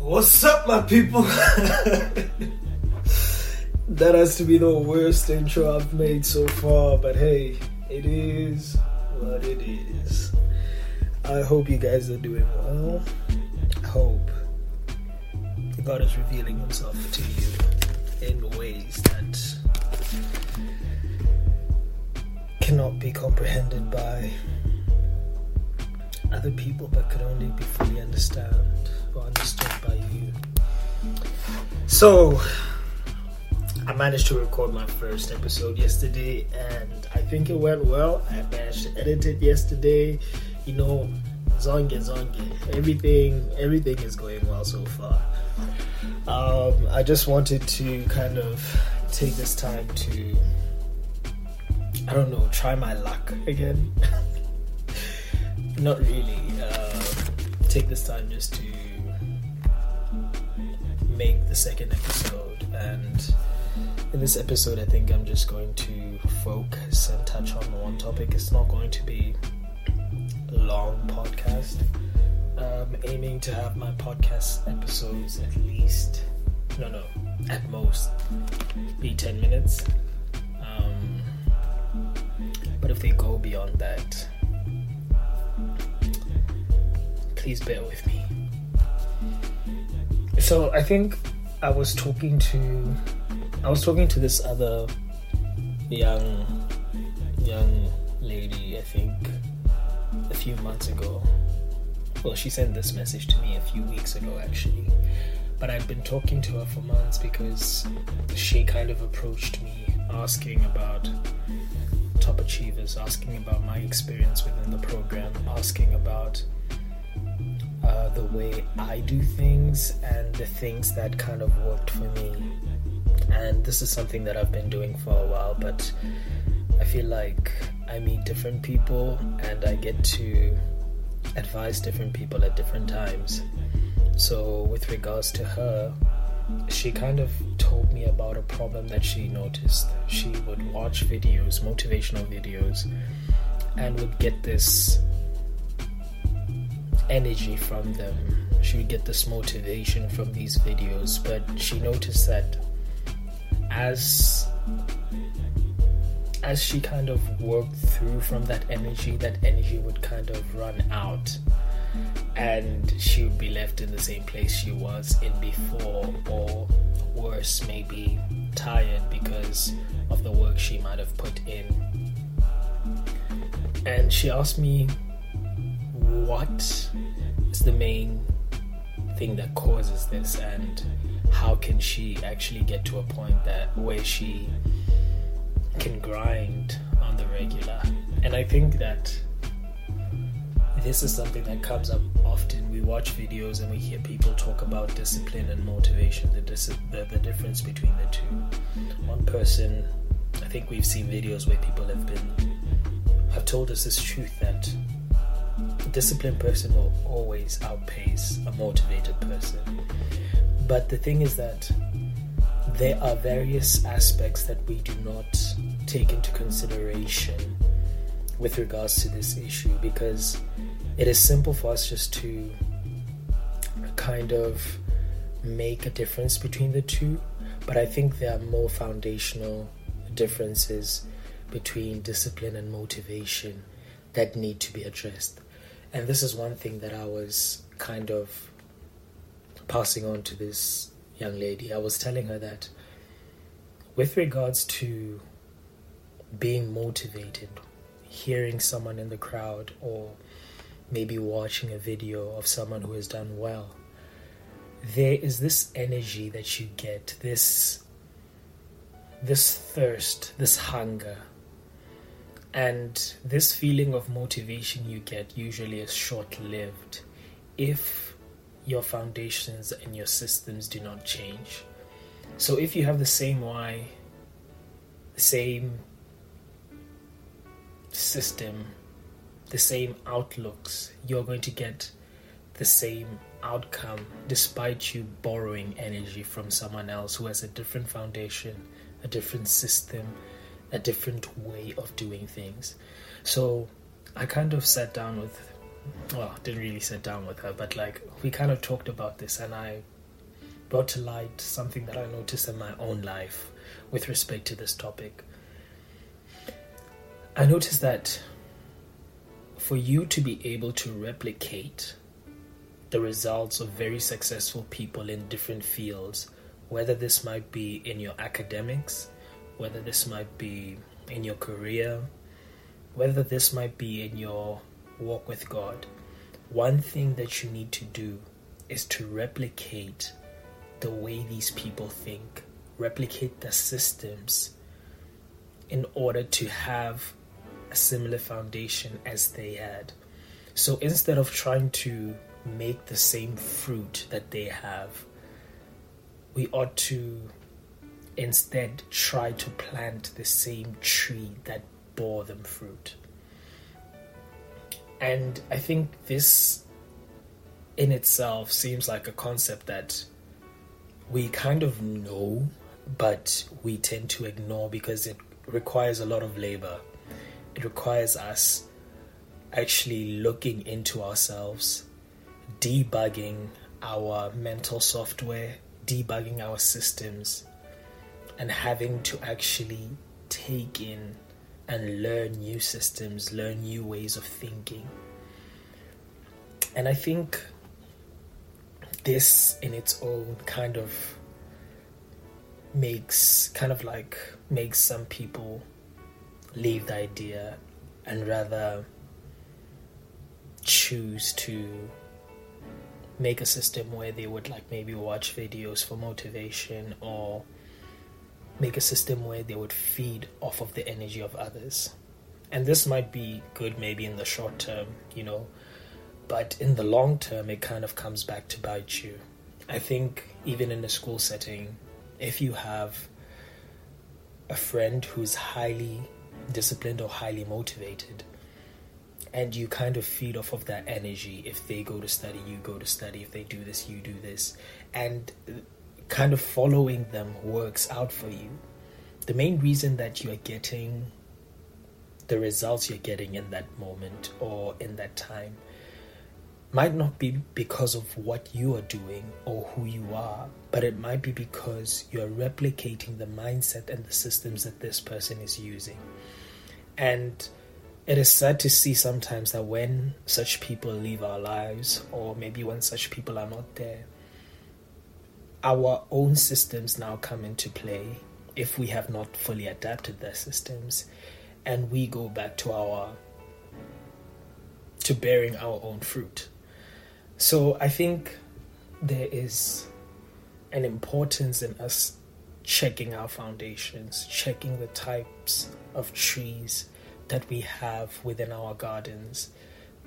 What's up, my people? that has to be the worst intro I've made so far, but hey, it is what it is. I hope you guys are doing well. I hope God is revealing Himself to you in ways that cannot be comprehended by other people, but could only be fully understood or understood by you. So, I managed to record my first episode yesterday, and I think it went well. I managed to edit it yesterday. You know, zonge zonge, everything everything is going well so far. Um, I just wanted to kind of take this time to, I don't know, try my luck again. Not really. Uh, take this time just to make the second episode. And in this episode i think i'm just going to focus and touch on one topic. It's not going to be a long podcast. I'm aiming to have my podcast episodes at least no no at most be 10 minutes. Um, but if they go beyond that please bear with me so I think I was talking to I was talking to this other young young lady I think a few months ago. Well, she sent this message to me a few weeks ago actually. But I've been talking to her for months because she kind of approached me asking about top achievers, asking about my experience within the program, asking about uh, the way I do things and the things that kind of worked for me. And this is something that I've been doing for a while, but I feel like I meet different people and I get to advise different people at different times. So, with regards to her, she kind of told me about a problem that she noticed. She would watch videos, motivational videos, and would get this energy from them. She would get this motivation from these videos, but she noticed that as as she kind of worked through from that energy, that energy would kind of run out and she would be left in the same place she was in before, or worse, maybe tired because of the work she might have put in. And she asked me what is the main thing that causes this and how can she actually get to a point that where she can grind on the regular? And i think that this is something that comes up often. We watch videos and we hear people talk about discipline and motivation the, dis- the, the difference between the two. One person i think we've seen videos where people have been have told us this truth that disciplined person will always outpace a motivated person. But the thing is that there are various aspects that we do not take into consideration with regards to this issue because it is simple for us just to kind of make a difference between the two, but I think there are more foundational differences between discipline and motivation that need to be addressed. And this is one thing that I was kind of passing on to this young lady. I was telling her that with regards to being motivated, hearing someone in the crowd, or maybe watching a video of someone who has done well, there is this energy that you get, this this thirst, this hunger and this feeling of motivation you get usually is short lived if your foundations and your systems do not change. So if you have the same why, the same system, the same outlooks, you're going to get the same outcome despite you borrowing energy from someone else who has a different foundation, a different system, a different way of doing things. So I kind of sat down with well, didn't really sit down with her, but like we kind of talked about this, and I brought to light something that I noticed in my own life with respect to this topic. I noticed that for you to be able to replicate the results of very successful people in different fields, whether this might be in your academics, whether this might be in your career, whether this might be in your walk with God, one thing that you need to do is to replicate the way these people think, replicate the systems in order to have a similar foundation as they had. So instead of trying to make the same fruit that they have, we ought to instead try to plant the same tree that bore them fruit. And I think this in itself seems like a concept that we kind of know, but we tend to ignore because it requires a lot of labor. It requires us actually looking into ourselves, debugging our mental software, debugging our systems, and having to actually take in and learn new systems, learn new ways of thinking. And I think this in its own kind of makes kind of like makes some people leave the idea and rather choose to make a system where they would like maybe watch videos for motivation or make a system where they would feed off of the energy of others. And this might be good maybe in the short term, you know, but in the long term, it kind of comes back to bite you. I think even in a school setting, if you have a friend who's highly disciplined or highly motivated, and you kind of feed off of that energy. If they go to study, you go to study. If they do this, you do this. And kind of following them works out for you. The main reason that you are getting the results you're getting in that moment or in that time might not be because of what you are doing or who you are, but it might be because you're replicating the mindset and the systems that this person is using. And it is sad to see sometimes that when such people leave our lives, or maybe when such people are not there, our own systems now come into play if we have not fully adapted their systems and we go back to our to bearing our own fruit. So i think there is an importance in us checking our foundations checking the types of trees that we have within our gardens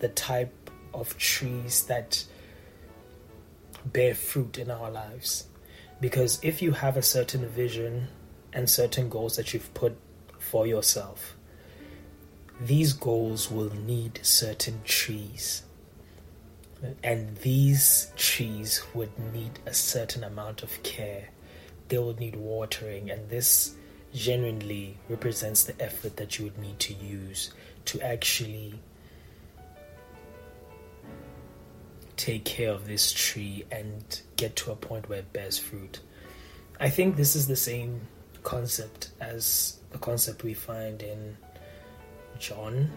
the type of trees that bear fruit in our lives. Because if you have a certain vision and certain goals that you've put for yourself, these goals will need certain trees. And these trees would need a certain amount of care. They will need watering, and this genuinely represents the effort that you would need to use to actually take care of this tree and get to a point where it bears fruit. I think this is the same concept as the concept we find in John.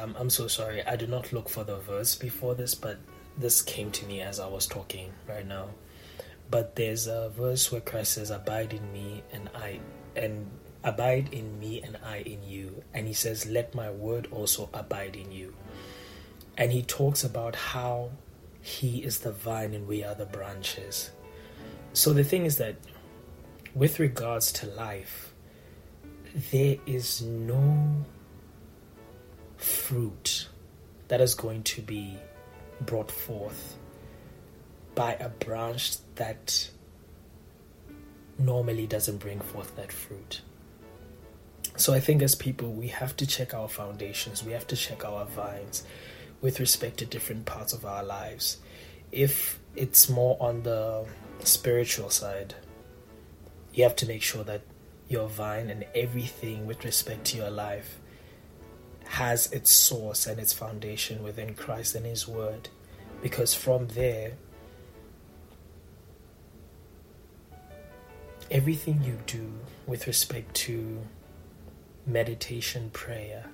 Um, I'm so sorry, I did not look for the verse before this, but this came to me as I was talking right now. But there's a verse where Christ says, Abide in me and I and abide in me and I in you. And he says, Let my word also abide in you and he talks about how he is the vine and we are the branches. So the thing is that with regards to life, there is no fruit that is going to be brought forth by a branch that normally doesn't bring forth that fruit. So I think as people, we have to check our foundations, we have to check our vines, with respect to different parts of our lives. If it's more on the spiritual side, you have to make sure that your vine and everything with respect to your life has its source and its foundation within Christ and His Word. Because from there, everything you do with respect to meditation prayer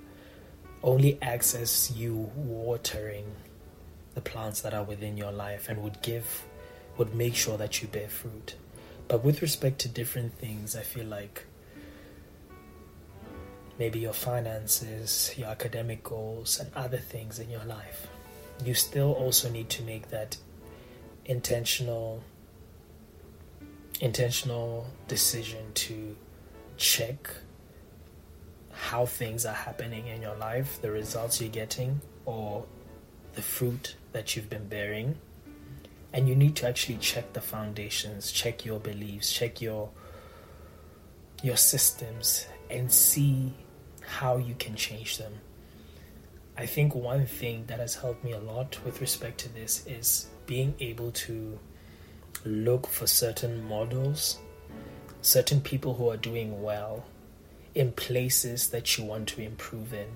only access you watering the plants that are within your life and would give would make sure that you bear fruit. But with respect to different things i feel like maybe your finances your academic goals and other things in your life you still also need to make that intentional intentional decision to check how things are happening in your life, the results you're getting, or the fruit that you've been bearing. And you need to actually check the foundations, check your beliefs, check your your systems and see how you can change them. I think one thing that has helped me a lot with respect to this is being able to look for certain models, certain people who are doing well in places that you want to improve in,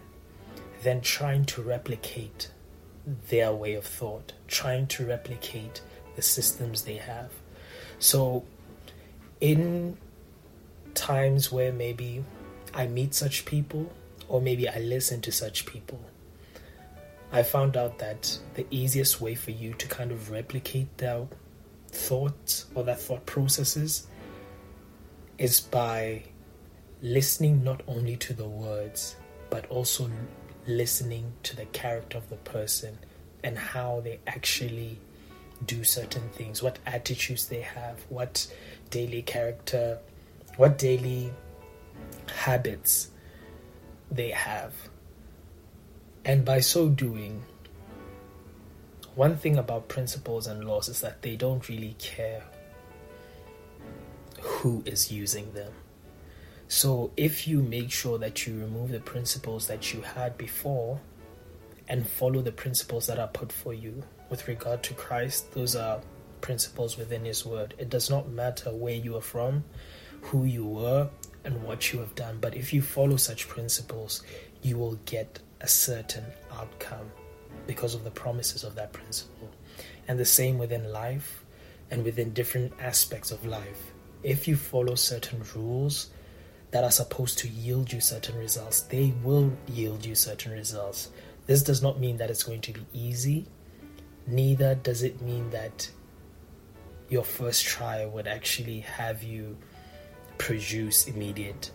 then trying to replicate their way of thought, trying to replicate the systems they have. So, in times where maybe I meet such people, or maybe I listen to such people, I found out that the easiest way for you to kind of replicate their thoughts or their thought processes is by listening not only to the words, but also listening to the character of the person and how they actually do certain things, what attitudes they have, what daily character, what daily habits they have. And by so doing, one thing about principles and laws is that they don't really care who is using them. So if you make sure that you remove the principles that you had before and follow the principles that are put for you with regard to Christ, those are principles within His Word. It does not matter where you are from, who you were, and what you have done, but if you follow such principles, you will get a certain outcome because of the promises of that principle. And the same within life and within different aspects of life. If you follow certain rules, that are supposed to yield you certain results, they will yield you certain results. This does not mean that it's going to be easy, neither does it mean that your first try would actually have you produce immediate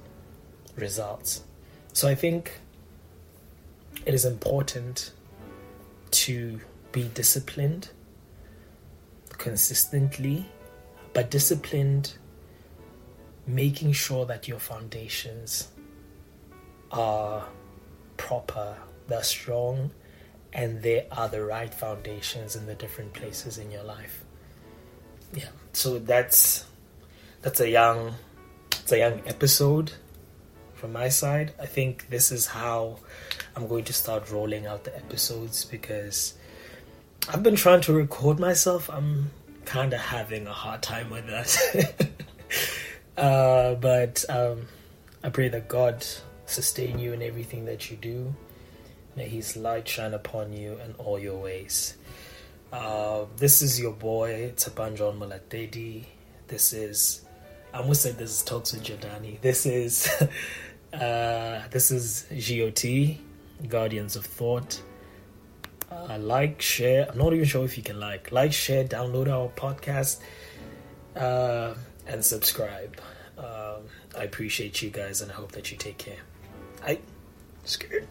results. So I think it is important to be disciplined consistently, but disciplined making sure that your foundations are proper, they're strong, and they are the right foundations in the different places in your life. Yeah. So that's that's a young it's a young episode from my side. I think this is how I'm going to start rolling out the episodes because I've been trying to record myself. I'm kind of having a hard time with that. Uh, but um, I pray that God sustain you in everything that you do. May His light shine upon you in all your ways. Uh, this is your boy, Tapanjon Mulatedi. This is, I almost said this is Talks with Jordani. This is, uh, this is GOT, Guardians of Thought. Uh, like, share. I'm not even sure if you can like. Like, share, download our podcast. Uh, and subscribe. Um, I appreciate you guys and I hope that you take care. I scared.